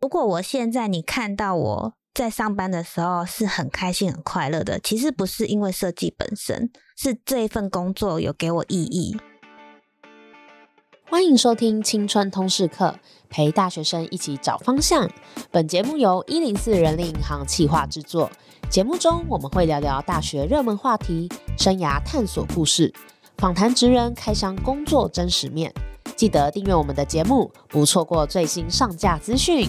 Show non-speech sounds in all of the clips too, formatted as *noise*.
如果我现在你看到我在上班的时候是很开心、很快乐的，其实不是因为设计本身，是这一份工作有给我意义。欢迎收听青春通识课，陪大学生一起找方向。本节目由一零四人力银行企划制作。节目中我们会聊聊大学热门话题、生涯探索故事，访谈职人开箱工作真实面。记得订阅我们的节目，不错过最新上架资讯。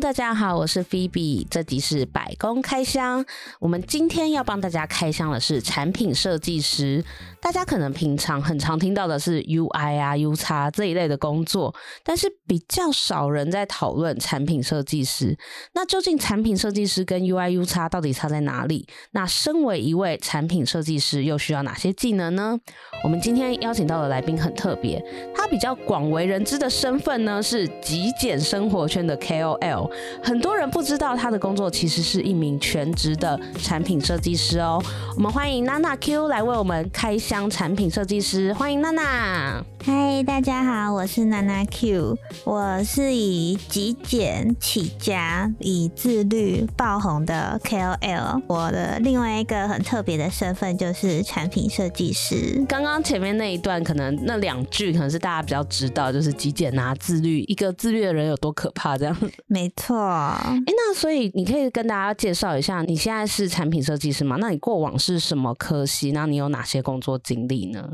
大家好，我是 Phoebe，这集是百工开箱。我们今天要帮大家开箱的是产品设计师。大家可能平常很常听到的是 UI 啊、UX 这一类的工作，但是比较少人在讨论产品设计师。那究竟产品设计师跟 UI、UX 到底差在哪里？那身为一位产品设计师，又需要哪些技能呢？我们今天邀请到的来宾很特别，他比较广为人知的身份呢是极简生活圈的 KOL。很多人不知道他的工作其实是一名全职的产品设计师哦。我们欢迎娜娜 Q 来为我们开箱产品设计师，欢迎娜娜。嗨，大家好，我是娜娜 Q。我是以极简起家，以自律爆红的 KOL。我的另外一个很特别的身份就是产品设计师。刚刚前面那一段，可能那两句可能是大家比较知道，就是极简啊，自律。一个自律的人有多可怕？这样。没错。哎，那所以你可以跟大家介绍一下，你现在是产品设计师吗？那你过往是什么科系？那你有哪些工作经历呢？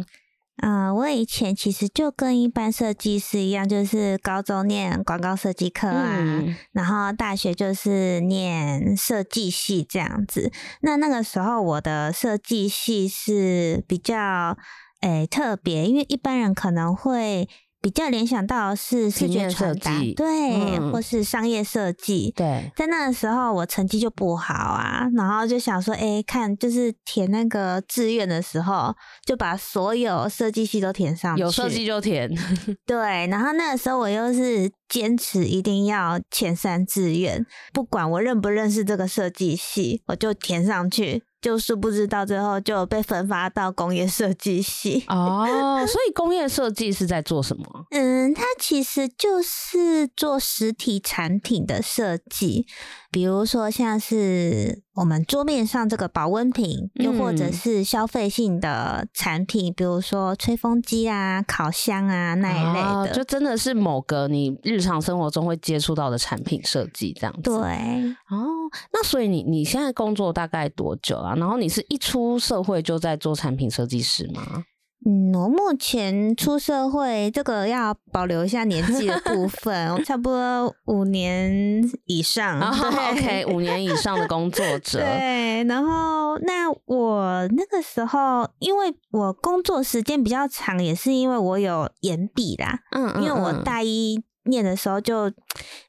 嗯、呃，我以前其实就跟一般设计师一样，就是高中念广告设计科啊，嗯、然后大学就是念设计系这样子。那那个时候我的设计系是比较诶、欸、特别，因为一般人可能会。比较联想到的是视觉设计，对，嗯、或是商业设计。对，在那个时候我成绩就不好啊，然后就想说，哎、欸，看就是填那个志愿的时候，就把所有设计系都填上去，有设计就填。对，然后那个时候我又是坚持一定要前三志愿，不管我认不认识这个设计系，我就填上去。就是不知道最后就被分发到工业设计系 *laughs* 哦，所以工业设计是在做什么？*laughs* 嗯，它其实就是做实体产品的设计，比如说像是我们桌面上这个保温瓶，又或者是消费性的产品，嗯、比如说吹风机啊、烤箱啊那一类的，就真的是某个你日常生活中会接触到的产品设计这样子。对，哦。那所以你你现在工作大概多久啊？然后你是一出社会就在做产品设计师吗？嗯，我目前出社会，这个要保留一下年纪的部 *laughs* 分，我差不多五年以上。Oh, *laughs* OK，五年以上的工作 *laughs* 者。对，然后那我那个时候，因为我工作时间比较长，也是因为我有延毕啦。嗯，嗯，嗯，因为我大一。念的时候就，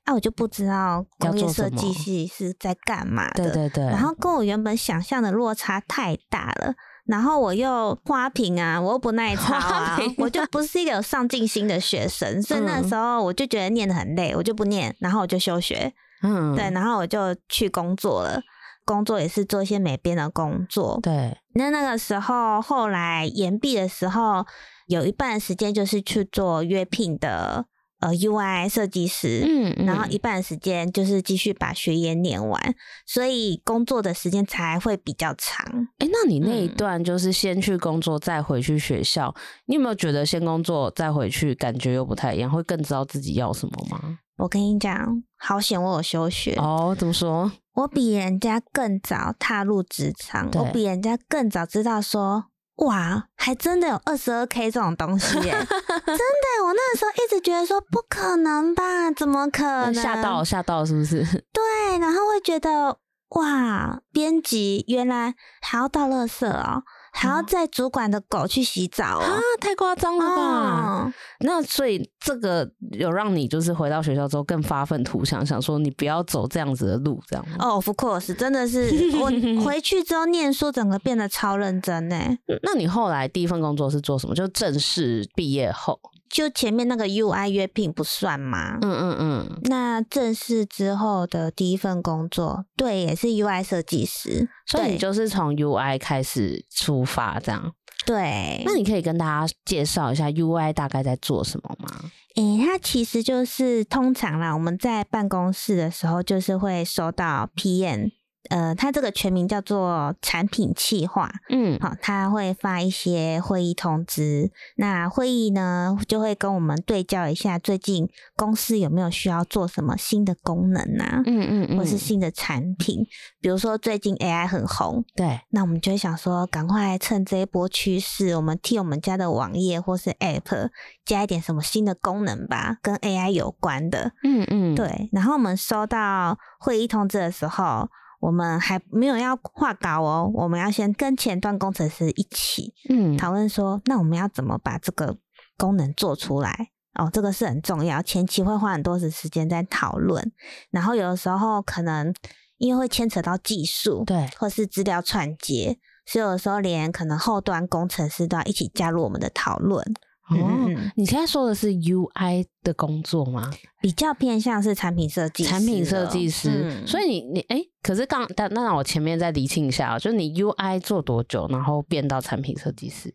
啊，我就不知道工业设计系是在干嘛的，对对对，然后跟我原本想象的落差太大了，然后我又花瓶啊，我又不耐操啊，我就不是一个有上进心的学生，所以那时候我就觉得念得很累，我就不念，然后我就休学，嗯，对，然后我就去工作了，工作也是做一些美编的工作，对，那那个时候后来延毕的时候，有一半时间就是去做约聘的。呃，UI 设计师，嗯，嗯，然后一半时间就是继续把学业念完，所以工作的时间才会比较长。哎、欸，那你那一段就是先去工作再回去学校，嗯、你有没有觉得先工作再回去感觉又不太一样，会更知道自己要什么吗？我跟你讲，好险我有休学哦。怎么说？我比人家更早踏入职场，我比人家更早知道说。哇，还真的有二十二 K 这种东西耶！*laughs* 真的，我那个时候一直觉得说不可能吧？怎么可能？吓到，吓到，是不是？*laughs* 对，然后会觉得哇，编辑原来还要到垃圾哦。还要载主管的狗去洗澡啊！太夸张了吧？哦、那所以这个有让你就是回到学校之后更发愤图强，想说你不要走这样子的路，这样哦，Of course，真的是 *laughs* 我回去之后念书，整个变得超认真呢。那你后来第一份工作是做什么？就正式毕业后就前面那个 UI 约聘不算吗？嗯嗯嗯。那正式之后的第一份工作，对，也是 UI 设计师。所以你就是从 UI 开始出发，这样。对。那你可以跟大家介绍一下 UI 大概在做什么吗？诶、欸，它其实就是通常啦，我们在办公室的时候，就是会收到 PM。呃，它这个全名叫做产品企划，嗯，好，他会发一些会议通知，那会议呢就会跟我们对焦一下最近公司有没有需要做什么新的功能啊，嗯嗯嗯，或是新的产品，比如说最近 AI 很红，对，那我们就会想说，赶快趁这一波趋势，我们替我们家的网页或是 App 加一点什么新的功能吧，跟 AI 有关的，嗯嗯，对，然后我们收到会议通知的时候。我们还没有要画稿哦，我们要先跟前端工程师一起，嗯，讨论说，那我们要怎么把这个功能做出来？哦，这个是很重要，前期会花很多的时间在讨论，然后有的时候可能因为会牵扯到技术，对，或是资料串接，所以有的时候连可能后端工程师都要一起加入我们的讨论。哦，嗯、你现在说的是 UI 的工作吗？比较偏向是产品设计师，产品设计师。嗯、所以你你哎、欸，可是刚但那我前面再厘清一下，就是你 UI 做多久，然后变到产品设计师？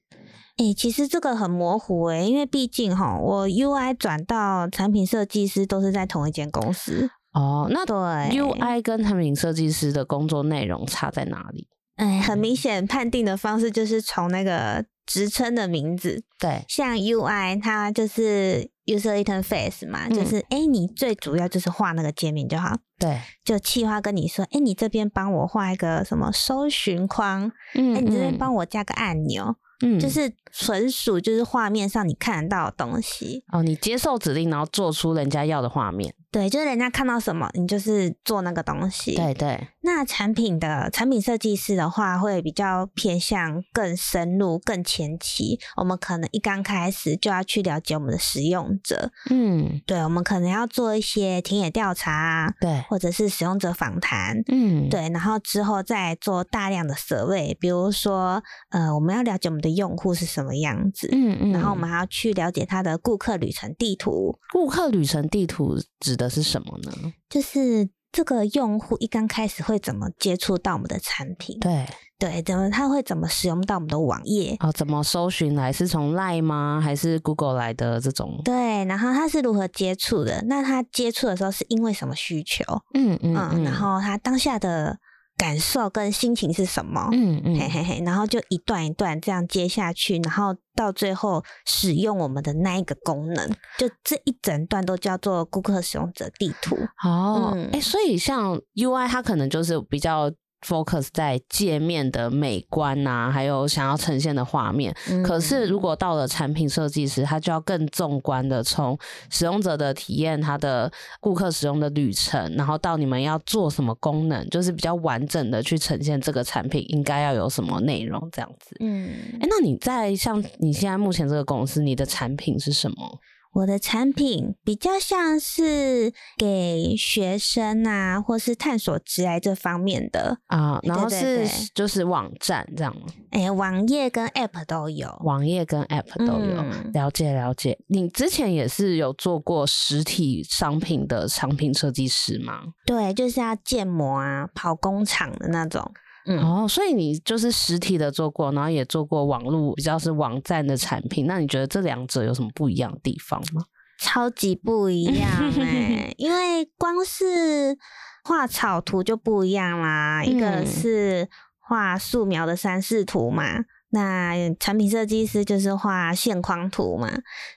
哎、欸，其实这个很模糊哎、欸，因为毕竟哈，我 UI 转到产品设计师都是在同一间公司。哦，那对 UI 跟产品设计师的工作内容差在哪里？哎，很明显判定的方式就是从那个。职称的名字，对，像 UI，它就是 User Interface 嘛，嗯、就是哎、欸，你最主要就是画那个界面就好。对，就企划跟你说，哎、欸，你这边帮我画一个什么搜寻框，嗯，哎、欸，你这边帮我加个按钮。嗯，就是纯属就是画面上你看得到的东西哦，你接受指令，然后做出人家要的画面。对，就是人家看到什么，你就是做那个东西。对对。那产品的产品设计师的话，会比较偏向更深入、更前期。我们可能一刚开始就要去了解我们的使用者。嗯，对，我们可能要做一些田野调查，对，或者是使用者访谈。嗯，对，然后之后再做大量的 survey，比如说，呃，我们要了解我们的用户是什么样子。嗯嗯。然后我们还要去了解他的顾客旅程地图。顾客旅程地图指的是什么呢？就是这个用户一刚开始会怎么接触到我们的产品？对对，怎么他会怎么使用到我们的网页？哦，怎么搜寻来？是从 Line 吗？还是 Google 来的这种？对，然后他是如何接触的？那他接触的时候是因为什么需求？嗯嗯嗯，然后他当下的。感受跟心情是什么？嗯嗯，嘿嘿嘿，然后就一段一段这样接下去，然后到最后使用我们的那一个功能，就这一整段都叫做顾客使用者地图。哦，哎、嗯欸，所以像 UI 它可能就是比较。Focus 在界面的美观呐、啊，还有想要呈现的画面。嗯、可是如果到了产品设计师，他就要更纵观的从使用者的体验，他的顾客使用的旅程，然后到你们要做什么功能，就是比较完整的去呈现这个产品应该要有什么内容这样子。嗯，哎、欸，那你在像你现在目前这个公司，你的产品是什么？我的产品比较像是给学生啊，或是探索职癌这方面的啊，然后是就是网站这样吗？哎、欸，网页跟 App 都有，网页跟 App 都有，嗯、了解了解。你之前也是有做过实体商品的商品设计师吗？对，就是要建模啊，跑工厂的那种。嗯，哦，所以你就是实体的做过，然后也做过网络，比较是网站的产品。那你觉得这两者有什么不一样的地方吗？超级不一样哎、*laughs* 欸，因为光是画草图就不一样啦。嗯、一个是画素描的三视图嘛，那产品设计师就是画线框图嘛。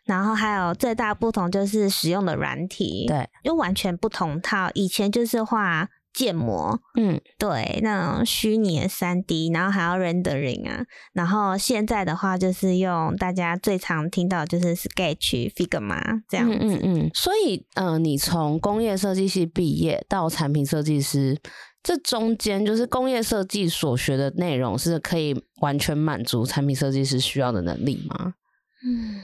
然后还有最大不同就是使用的软体，对，又完全不同套。以前就是画。建模，嗯，对，那种虚拟的三 D，然后还要 rendering 啊，然后现在的话就是用大家最常听到就是 Sketch、Figma 这样子，嗯嗯，嗯，所以，呃，你从工业设计系毕业到产品设计师，这中间就是工业设计所学的内容是可以完全满足产品设计师需要的能力吗？嗯。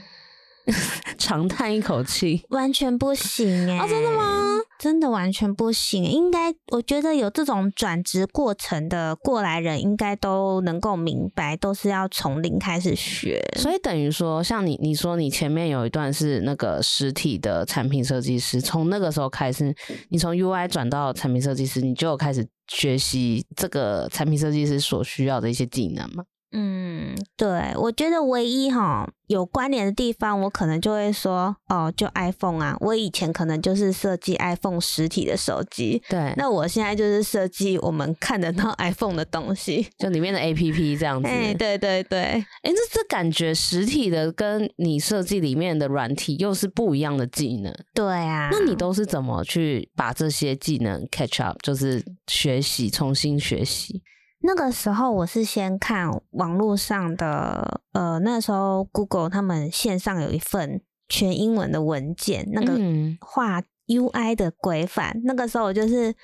*laughs* 长叹一口气，完全不行哎、欸！哦，真的吗？真的完全不行。应该我觉得有这种转职过程的过来人，应该都能够明白，都是要从零开始学。所以等于说，像你你说你前面有一段是那个实体的产品设计师，从那个时候开始，你从 UI 转到产品设计师，你就有开始学习这个产品设计师所需要的一些技能吗？嗯，对，我觉得唯一哈有关联的地方，我可能就会说哦，就 iPhone 啊，我以前可能就是设计 iPhone 实体的手机，对，那我现在就是设计我们看得到 *laughs* iPhone 的东西，就里面的 APP 这样子。哎，对对对，哎，这这感觉实体的跟你设计里面的软体又是不一样的技能。对啊，那你都是怎么去把这些技能 catch up，就是学习，重新学习？那个时候我是先看网络上的，呃，那时候 Google 他们线上有一份全英文的文件，那个画 UI 的规范。嗯、那个时候我就是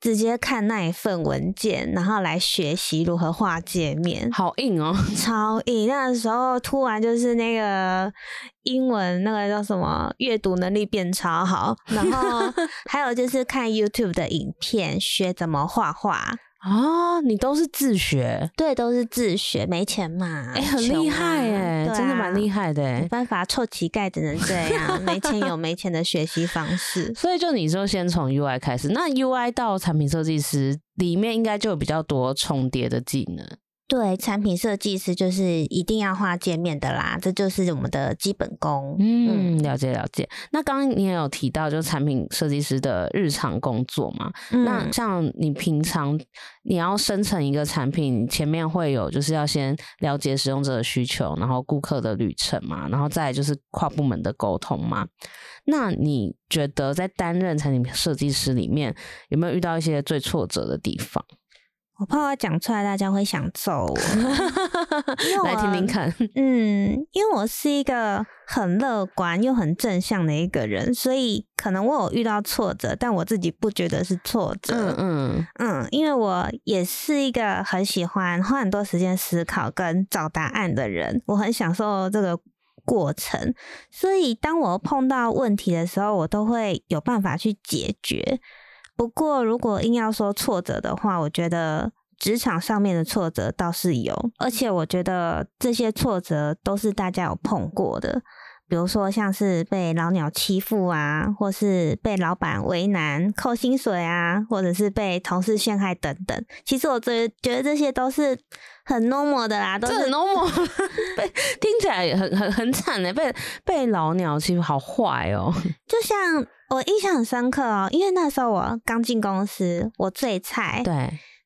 直接看那一份文件，然后来学习如何画界面。好硬哦，超硬！那个时候突然就是那个英文那个叫什么阅读能力变超好，然后 *laughs* 还有就是看 YouTube 的影片学怎么画画。哦，你都是自学？对，都是自学，没钱嘛。哎、欸，很厉害哎，啊、真的蛮厉害的哎。没办法，臭乞丐只能这样，没钱有没钱的学习方式。*laughs* 所以，就你说先从 UI 开始，那 UI 到产品设计师里面应该就有比较多重叠的技能。对，产品设计师就是一定要画界面的啦，这就是我们的基本功。嗯，了解了解。那刚刚你也有提到，就是产品设计师的日常工作嘛。嗯、那像你平常你要生成一个产品，前面会有就是要先了解使用者的需求，然后顾客的旅程嘛，然后再来就是跨部门的沟通嘛。那你觉得在担任产品设计师里面，有没有遇到一些最挫折的地方？我怕我讲出来大家会想揍我，*laughs* 我来听听看。嗯，因为我是一个很乐观又很正向的一个人，所以可能我有遇到挫折，但我自己不觉得是挫折。嗯嗯嗯，因为我也是一个很喜欢花很多时间思考跟找答案的人，我很享受这个过程，所以当我碰到问题的时候，我都会有办法去解决。不过，如果硬要说挫折的话，我觉得职场上面的挫折倒是有，而且我觉得这些挫折都是大家有碰过的，比如说像是被老鸟欺负啊，或是被老板为难扣薪水啊，或者是被同事陷害等等。其实我觉觉得这些都是很 normal 的啦，都是很 normal，*laughs* 被听起来很很很惨的，被被老鸟欺负，好坏哦，就像。我印象很深刻哦，因为那时候我刚进公司，我最菜。对。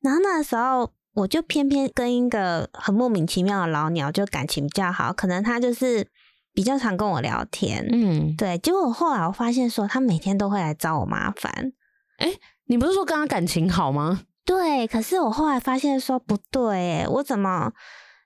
然后那时候我就偏偏跟一个很莫名其妙的老鸟就感情比较好，可能他就是比较常跟我聊天。嗯，对。结果我后来我发现说，他每天都会来找我麻烦。哎，你不是说跟他感情好吗？对。可是我后来发现说不对，我怎么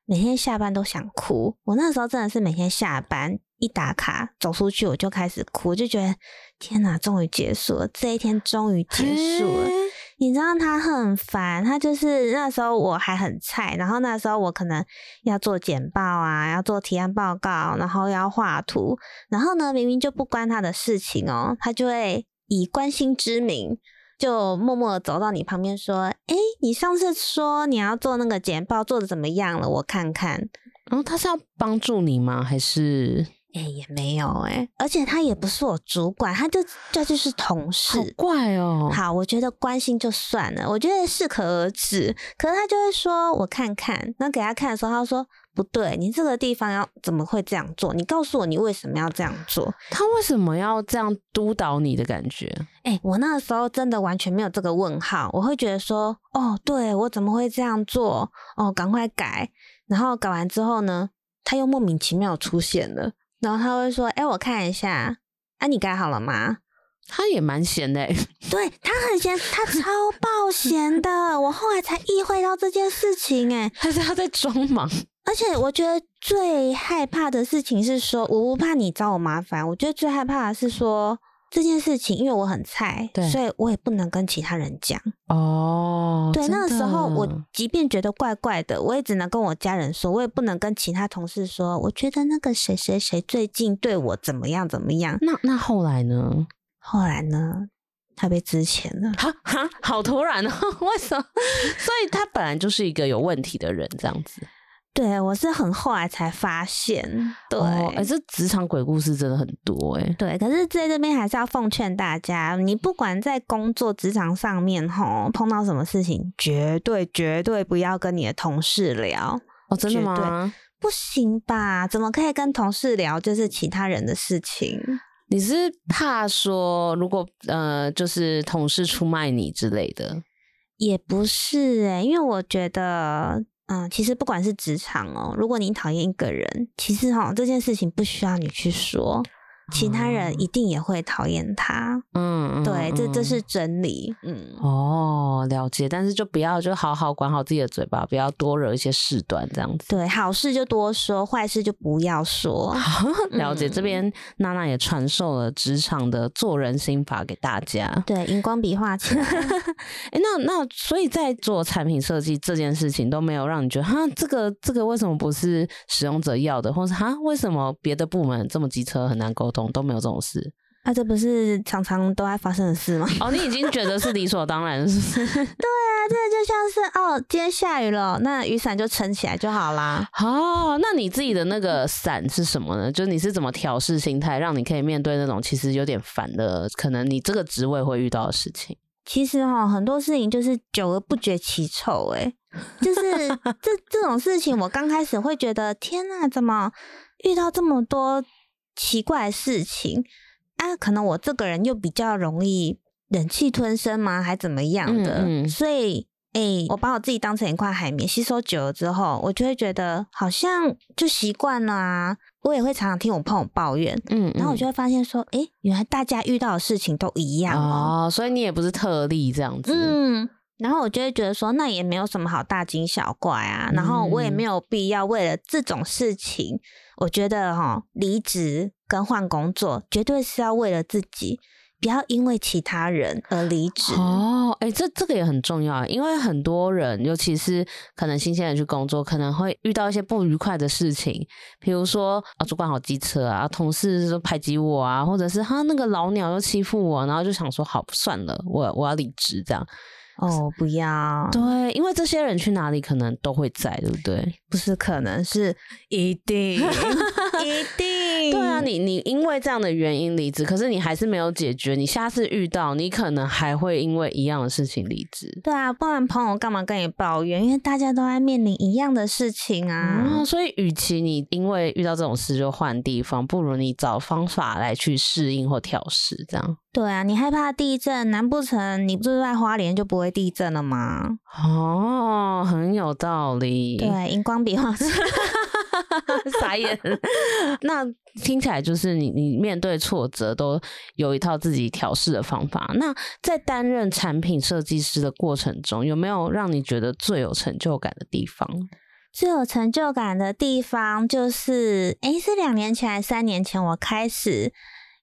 每天下班都想哭？我那时候真的是每天下班一打卡走出去，我就开始哭，就觉得。天呐，终于结束了！这一天终于结束了。欸、你知道他很烦，他就是那时候我还很菜，然后那时候我可能要做简报啊，要做提案报告，然后要画图，然后呢，明明就不关他的事情哦，他就会以关心之名，就默默的走到你旁边说：“哎，你上次说你要做那个简报，做的怎么样了？我看看。”然后他是要帮助你吗？还是？哎、欸，也没有哎、欸，而且他也不是我主管，他就这就是同事，好怪哦。好，我觉得关心就算了，我觉得适可而止。可是他就会说，我看看，那给他看的时候，他说不对，你这个地方要怎么会这样做？你告诉我，你为什么要这样做？他为什么要这样督导你的感觉？哎、欸，我那个时候真的完全没有这个问号，我会觉得说，哦，对，我怎么会这样做？哦，赶快改。然后改完之后呢，他又莫名其妙出现了。然后他会说：“哎，我看一下，啊，你改好了吗？”他也蛮闲的，*laughs* 对，他很闲，他超爆闲的。我后来才意会到这件事情，哎，他是他在装忙。而且我觉得最害怕的事情是说，我不怕你找我麻烦，我觉得最害怕的是说，这件事情，因为我很菜，所以我也不能跟其他人讲。哦，对，那个时候我即便觉得怪怪的，我也只能跟我家人说，我也不能跟其他同事说。我觉得那个谁谁谁最近对我怎么样怎么样。那那后来呢？后来呢？他被之前了。哈哈，好突然哦！*laughs* 为什么？所以他本来就是一个有问题的人，这样子。对，我是很后来才发现，对，哎、哦，这职场鬼故事真的很多哎。对，可是在这边还是要奉劝大家，你不管在工作职场上面吼碰到什么事情，绝对绝对不要跟你的同事聊。哦，真的吗？不行吧？怎么可以跟同事聊？就是其他人的事情。你是怕说，如果呃，就是同事出卖你之类的？也不是哎、欸，因为我觉得。嗯，其实不管是职场哦，如果你讨厌一个人，其实哈这件事情不需要你去说。其他人一定也会讨厌他，嗯，对，这这是真理，嗯，哦，了解，但是就不要就好好管好自己的嘴巴，不要多惹一些事端，这样子。对，好事就多说，坏事就不要说。*laughs* 了解，嗯、这边娜娜也传授了职场的做人心法给大家。对，荧光笔画起来。哎、欸，那那所以在做产品设计这件事情都没有让你觉得哈，这个这个为什么不是使用者要的，或是哈，为什么别的部门这么机车很难沟通？都没有这种事，啊，这不是常常都在发生的事吗？*laughs* 哦，你已经觉得是理所当然，是不是？*laughs* 对啊，这就像是哦，今天下雨了，那雨伞就撑起来就好啦。哦，那你自己的那个伞是什么呢？就是你是怎么调试心态，让你可以面对那种其实有点烦的，可能你这个职位会遇到的事情？其实哈、哦，很多事情就是久而不觉其臭，哎，就是 *laughs* 这这种事情，我刚开始会觉得天哪，怎么遇到这么多？奇怪的事情啊，可能我这个人又比较容易忍气吞声吗？还怎么样的？嗯嗯，所以，哎、欸，我把我自己当成一块海绵，吸收久了之后，我就会觉得好像就习惯了啊。我也会常常听我朋友抱怨，嗯，嗯，然后我就会发现说，哎、欸，原来大家遇到的事情都一样哦，哦，所以你也不是特例这样子，嗯。然后我就会觉得说，那也没有什么好大惊小怪啊。然后我也没有必要为了这种事情，我觉得哈，离职跟换工作绝对是要为了自己，不要因为其他人而离职。哦，哎，这这个也很重要，因为很多人，尤其是可能新鲜人去工作，可能会遇到一些不愉快的事情，比如说啊，主管好机车啊，同事都排挤我啊，或者是他那个老鸟又欺负我，然后就想说好算了，我我要离职这样。哦，不要！对，因为这些人去哪里可能都会在，对不对？不是可能是一定，*laughs* 一定。对啊，你你因为这样的原因离职，可是你还是没有解决，你下次遇到你可能还会因为一样的事情离职。对啊，不然朋友干嘛跟你抱怨？因为大家都在面临一样的事情啊。嗯，所以与其你因为遇到这种事就换地方，不如你找方法来去适应或调试，这样。对啊，你害怕地震，难不成你住在花莲就不会地震了吗？哦，很有道理。对，荧光笔画 *laughs* 傻眼。那听起来就是你，你面对挫折都有一套自己调试的方法。那在担任产品设计师的过程中，有没有让你觉得最有成就感的地方？最有成就感的地方就是，诶，是两年前还是三年前我开始。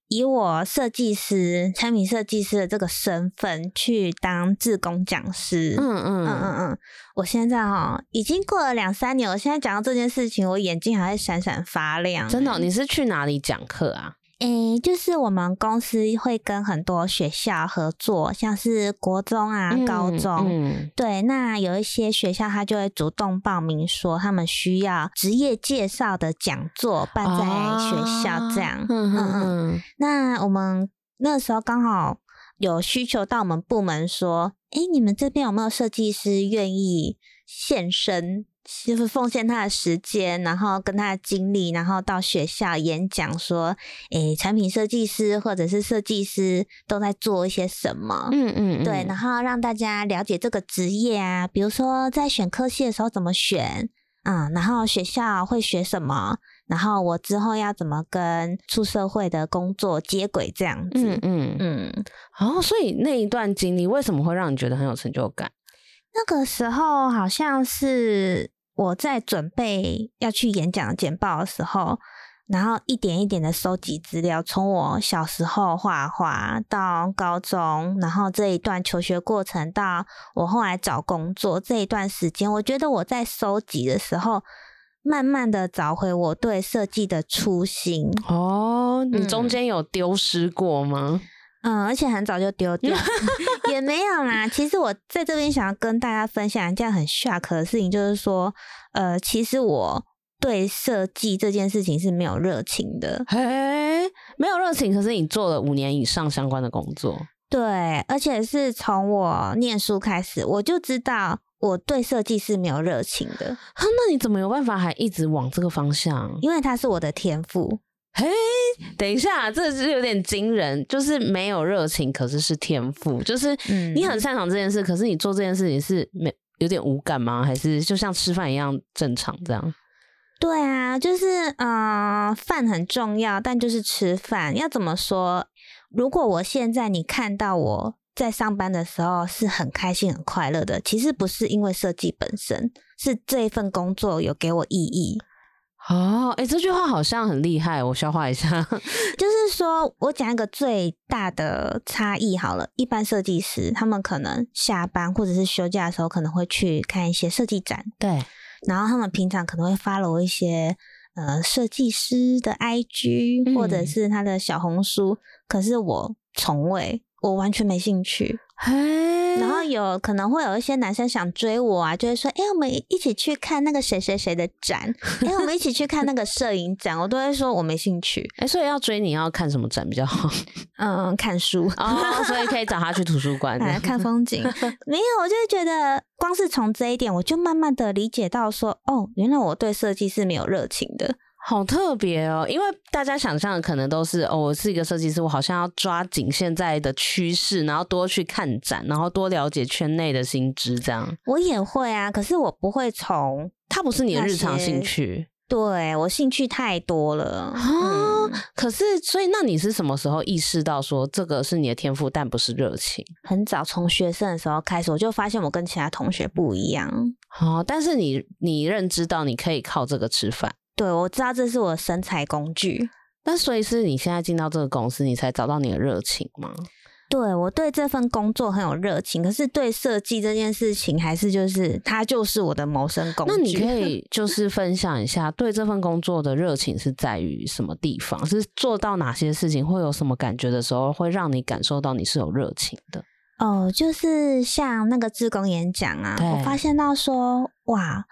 以我设计师、产品设计师的这个身份去当志工讲师，嗯嗯嗯嗯嗯，我现在哈已经过了两三年，我现在讲到这件事情，我眼睛还在闪闪发亮。真的哦？你是去哪里讲课啊？诶、欸，就是我们公司会跟很多学校合作，像是国中啊、嗯、高中，嗯、对，那有一些学校他就会主动报名说他们需要职业介绍的讲座办在学校，这样，啊、嗯嗯嗯。那我们那时候刚好有需求到我们部门说，诶、欸，你们这边有没有设计师愿意现身？就是奉献他的时间，然后跟他的精力，然后到学校演讲，说，诶，产品设计师或者是设计师都在做一些什么？嗯嗯，嗯对，然后让大家了解这个职业啊，比如说在选科系的时候怎么选，嗯，然后学校会学什么，然后我之后要怎么跟出社会的工作接轨，这样子。嗯嗯嗯。哦，所以那一段经历为什么会让你觉得很有成就感？那个时候好像是。我在准备要去演讲简报的时候，然后一点一点的收集资料，从我小时候画画到高中，然后这一段求学过程到我后来找工作这一段时间，我觉得我在收集的时候，慢慢的找回我对设计的初心。哦，你中间有丢失过吗？嗯，而且很早就丢掉，*laughs* 也没有啦。其实我在这边想要跟大家分享一件很 shock 的事情，就是说，呃，其实我。对设计这件事情是没有热情的，嘿，没有热情。可是你做了五年以上相关的工作，对，而且是从我念书开始，我就知道我对设计是没有热情的。那你怎么有办法还一直往这个方向？因为它是我的天赋。嘿，等一下，这是有点惊人，就是没有热情，可是是天赋，就是你很擅长这件事，可是你做这件事情是没有点无感吗？还是就像吃饭一样正常这样？对啊，就是嗯，饭很重要，但就是吃饭要怎么说？如果我现在你看到我在上班的时候是很开心、很快乐的，其实不是因为设计本身，是这一份工作有给我意义。哦，哎，这句话好像很厉害，我消化一下。*laughs* 就是说我讲一个最大的差异好了，一般设计师他们可能下班或者是休假的时候，可能会去看一些设计展，对。然后他们平常可能会 follow 一些呃设计师的 IG 或者是他的小红书，嗯、可是我从未，我完全没兴趣。嘿，然后有可能会有一些男生想追我啊，就会说：“哎，我们一起去看那个谁谁谁的展，*laughs* 哎，我们一起去看那个摄影展。”我都会说我没兴趣。哎，所以要追你要看什么展比较好？*laughs* 嗯，看书哦，所以可以找他去图书馆 *laughs* 看风景。没有，我就觉得光是从这一点，我就慢慢的理解到说，哦，原来我对设计是没有热情的。好特别哦，因为大家想象的可能都是哦，我是一个设计师，我好像要抓紧现在的趋势，然后多去看展，然后多了解圈内的新知，这样。我也会啊，可是我不会从，它不是你的日常兴趣。对，我兴趣太多了啊。嗯，可是，所以那你是什么时候意识到说这个是你的天赋，但不是热情？很早，从学生的时候开始，我就发现我跟其他同学不一样。哦，但是你你认知到你可以靠这个吃饭。对，我知道这是我的生财工具。那所以是你现在进到这个公司，你才找到你的热情吗？对，我对这份工作很有热情，可是对设计这件事情，还是就是它就是我的谋生工具。那你可 *laughs* 以就是分享一下，对这份工作的热情是在于什么地方？是做到哪些事情会有什么感觉的时候，会让你感受到你是有热情的？哦，就是像那个志工演讲啊，我发现到说哇。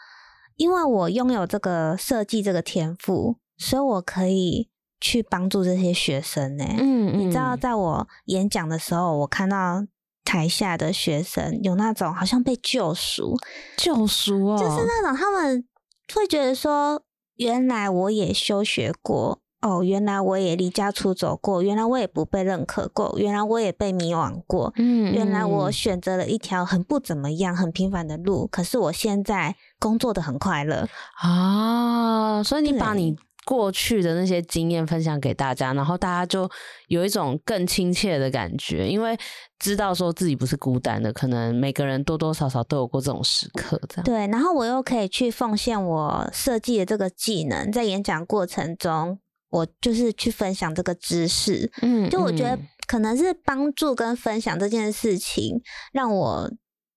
因为我拥有这个设计这个天赋，所以我可以去帮助这些学生呢。嗯嗯，你知道，在我演讲的时候，我看到台下的学生有那种好像被救赎，救赎哦，就是那种他们会觉得说，原来我也休学过。哦，原来我也离家出走过，原来我也不被认可过，原来我也被迷惘过，嗯，原来我选择了一条很不怎么样、很平凡的路，可是我现在工作的很快乐啊！所以你把你过去的那些经验分享给大家，然后大家就有一种更亲切的感觉，因为知道说自己不是孤单的，可能每个人多多少少都有过这种时刻，这样。对，然后我又可以去奉献我设计的这个技能，在演讲过程中。我就是去分享这个知识，嗯，就我觉得可能是帮助跟分享这件事情，让我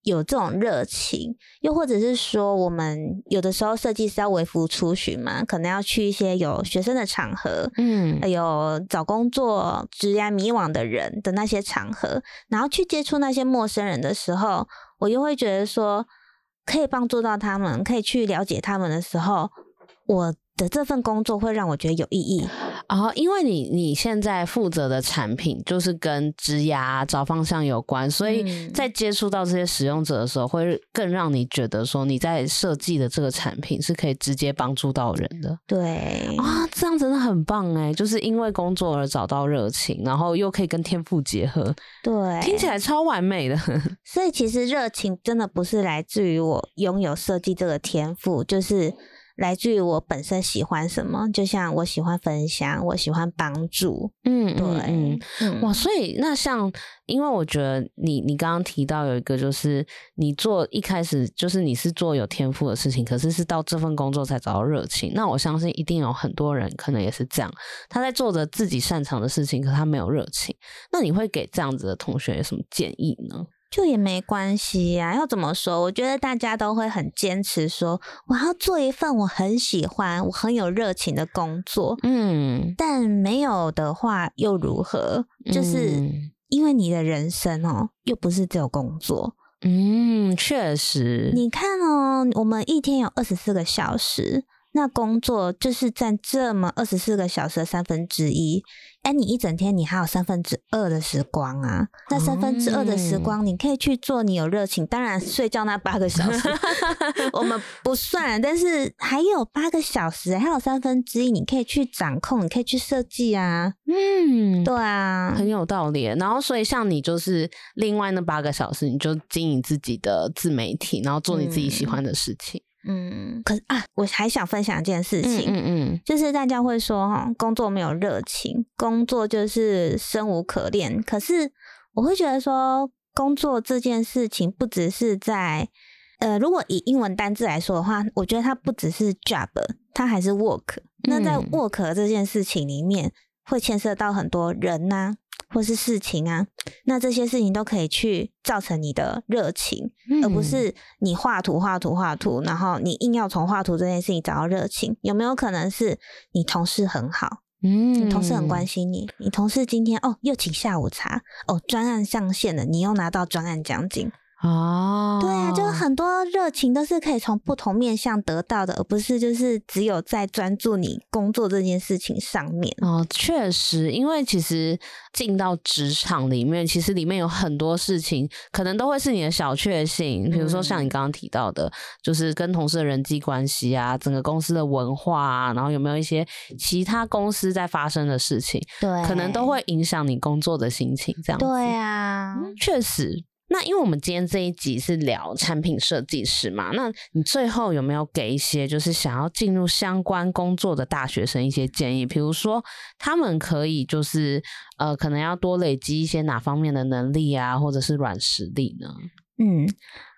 有这种热情，又或者是说，我们有的时候设计师要微服出巡嘛，可能要去一些有学生的场合，嗯，有找工作、职业迷惘的人的那些场合，然后去接触那些陌生人的时候，我又会觉得说，可以帮助到他们，可以去了解他们的时候，我。的这份工作会让我觉得有意义啊，因为你你现在负责的产品就是跟职涯找方向有关，所以在接触到这些使用者的时候，会更让你觉得说你在设计的这个产品是可以直接帮助到人的。对啊，这样真的很棒哎，就是因为工作而找到热情，然后又可以跟天赋结合，对，听起来超完美的。*laughs* 所以其实热情真的不是来自于我拥有设计这个天赋，就是。来自于我本身喜欢什么，就像我喜欢分享，我喜欢帮助，嗯，对，嗯，嗯，哇，所以那像，因为我觉得你你刚刚提到有一个，就是你做一开始就是你是做有天赋的事情，可是是到这份工作才找到热情。那我相信一定有很多人可能也是这样，他在做着自己擅长的事情，可他没有热情。那你会给这样子的同学有什么建议呢？就也没关系呀、啊，要怎么说？我觉得大家都会很坚持说，我要做一份我很喜欢、我很有热情的工作。嗯，但没有的话又如何？就是因为你的人生哦，又不是只有工作。嗯，确实。你看哦，我们一天有二十四个小时。那工作就是占这么二十四个小时的三分之一，哎，你一整天你还有三分之二的时光啊。那三分之二的时光，你可以去做你有热情。当然，睡觉那八个小时 *laughs* 我们不算，但是还有八个小时，还有三分之一，你可以去掌控，你可以去设计啊。嗯，对啊，很有道理。然后，所以像你就是另外那八个小时，你就经营自己的自媒体，然后做你自己喜欢的事情。嗯嗯，可是啊，我还想分享一件事情，嗯嗯，嗯，就是大家会说哈，工作没有热情，工作就是生无可恋。可是我会觉得说，工作这件事情不只是在，呃，如果以英文单字来说的话，我觉得它不只是 job，它还是 work。那在 work 这件事情里面，会牵涉到很多人呐、啊。或是事情啊，那这些事情都可以去造成你的热情，嗯，而不是你画图画图画图，然后你硬要从画图这件事情找到热情。有没有可能是你同事很好，嗯，你同事很关心你，你同事今天哦又请下午茶，哦专案上线了，你又拿到专案奖金。哦，对啊，就很多热情都是可以从不同面向得到的，而不是就是只有在专注你工作这件事情上面。哦，确实，因为其实进到职场里面，其实里面有很多事情，可能都会是你的小确幸。比如说像你刚刚提到的，就是跟同事的人际关系啊，整个公司的文化啊，然后有没有一些其他公司在发生的事情，对，可能都会影响你工作的心情。这样子，对啊，嗯，确实。那因为我们今天这一集是聊产品设计师嘛，那你最后有没有给一些就是想要进入相关工作的大学生一些建议？比如说他们可以就是呃，可能要多累积一些哪方面的能力啊，或者是软实力呢？嗯，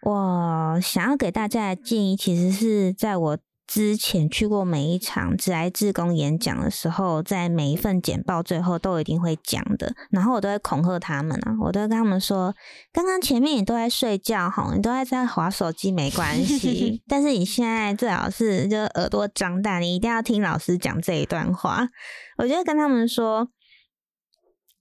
我想要给大家的建议，其实是在我。之前去过每一场职来志工演讲的时候，在每一份简报最后都一定会讲的，然后我都会恐吓他们啊，我都会跟他们说，刚刚前面你都在睡觉哈，你都在在划手机没关系，*laughs* 但是你现在最好是就耳朵张大，你一定要听老师讲这一段话，我就会跟他们说。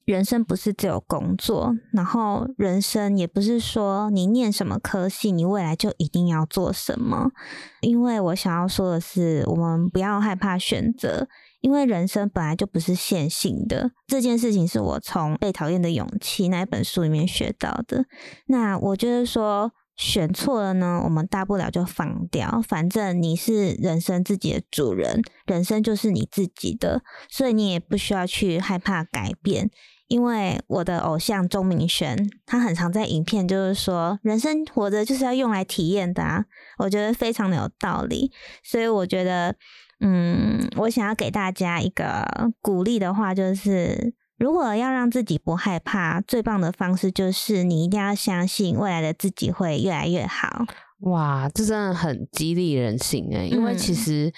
人生不是只有工作，然后人生也不是说你念什么科系，你未来就一定要做什么。因为我想要说的是，我们不要害怕选择，因为人生本来就不是线性的。这件事情是我从《被讨厌的勇气》那一本书里面学到的。那我就是说选错了呢，我们大不了就放掉，反正你是人生自己的主人，人生就是你自己的，所以你也不需要去害怕改变。因为我的偶像钟明轩，他很常在影片就是说，人生活着就是要用来体验的啊，我觉得非常的有道理。所以我觉得，嗯，我想要给大家一个鼓励的话，就是如果要让自己不害怕，最棒的方式就是你一定要相信未来的自己会越来越好。哇，这真的很激励人心诶，因为其实。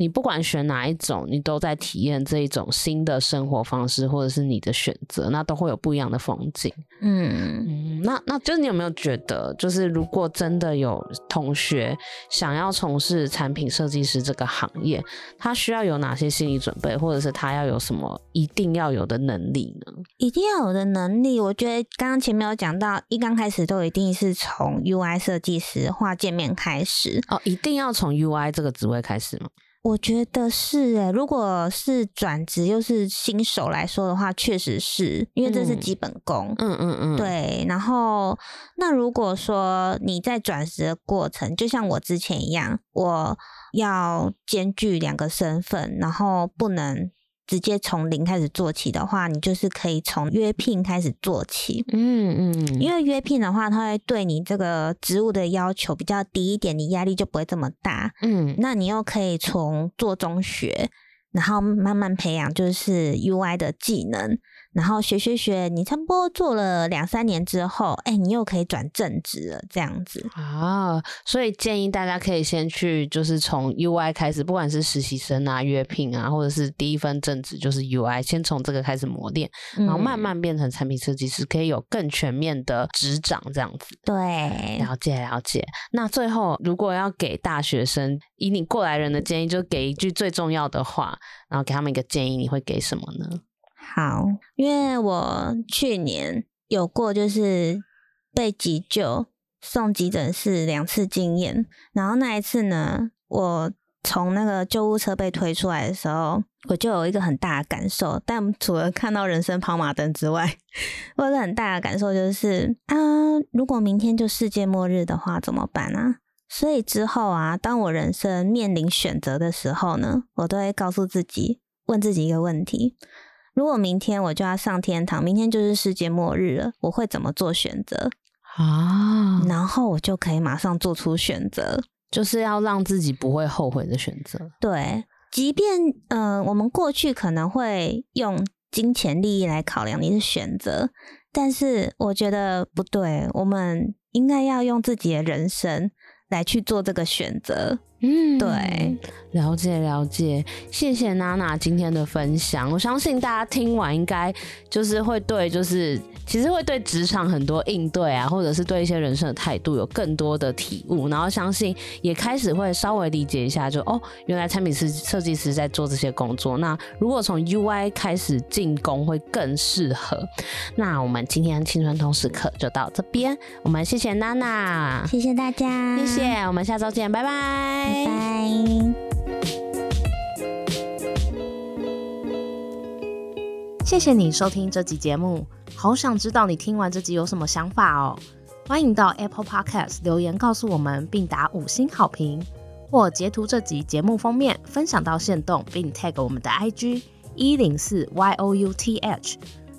你不管选哪一种，你都在体验这一种新的生活方式，或者是你的选择，那都会有不一样的风景。嗯嗯，那那就是你有没有觉得，就是如果真的有同学想要从事产品设计师这个行业，他需要有哪些心理准备，或者是他要有什么一定要有的能力呢？一定要有的能力，我觉得刚刚前面有讲到，一刚开始都一定是从 UI 设计师画界面开始。哦，一定要从 UI 这个职位开始吗？我觉得是诶，如果是转职又是新手来说的话，确实是因为这是基本功。嗯嗯嗯，对。然后，那如果说你在转职的过程，就像我之前一样，我要兼具两个身份，然后不能直接从零开始做起的话，你就是可以从约聘开始做起。嗯嗯，因为约聘的话，它会对你这个职务的要求比较低一点，你压力就不会这么大。嗯，那你又可以从做中学，然后慢慢培养就是 UI 的技能。然后学学学，你差不多做了两三年之后，哎，你又可以转正职了，这样子啊。所以建议大家可以先去，就是从 UI 开始，不管是实习生啊、约聘啊，或者是第一份正职就是 UI，先从这个开始磨练，然后慢慢变成产品设计师，可以有更全面的职掌这样子。对，了解了解。那最后，如果要给大学生以你过来人的建议，就给一句最重要的话，然后给他们一个建议，你会给什么呢？好，因为我去年有过就是被急救送急诊室两次经验，然后那一次呢，我从那个救护车被推出来的时候，我就有一个很大的感受。但除了看到人生跑马灯之外，*laughs* 我有个很大的感受就是啊，如果明天就世界末日的话怎么办啊？所以之后啊，当我人生面临选择的时候呢，我都会告诉自己，问自己一个问题。如果明天我就要上天堂，明天就是世界末日了，我会怎么做选择啊？然后我就可以马上做出选择，就是要让自己不会后悔的选择。对，即便嗯、呃，我们过去可能会用金钱利益来考量你的选择，但是我觉得不对，我们应该要用自己的人生来去做这个选择。嗯，对，了解了解，谢谢娜娜今天的分享。我相信大家听完应该就是会对，就是其实会对职场很多应对啊，或者是对一些人生的态度有更多的体悟，然后相信也开始会稍微理解一下就，就哦，原来产品设设计师在做这些工作。那如果从 UI 开始进攻会更适合。那我们今天青春通识课就到这边，我们谢谢娜娜，谢谢大家，谢谢，我们下周见，拜拜。拜拜！谢谢你收听这集节目，好想知道你听完这集有什么想法哦。欢迎到 Apple Podcast 留言告诉我们，并打五星好评，或截图这集节目封面分享到线动，并 tag 我们的 IG 一零四 youth，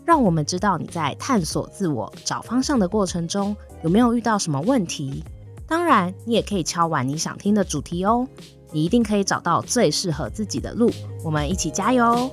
让我们知道你在探索自我、找方向的过程中有没有遇到什么问题。当然，你也可以敲完你想听的主题哦，你一定可以找到最适合自己的路。我们一起加油！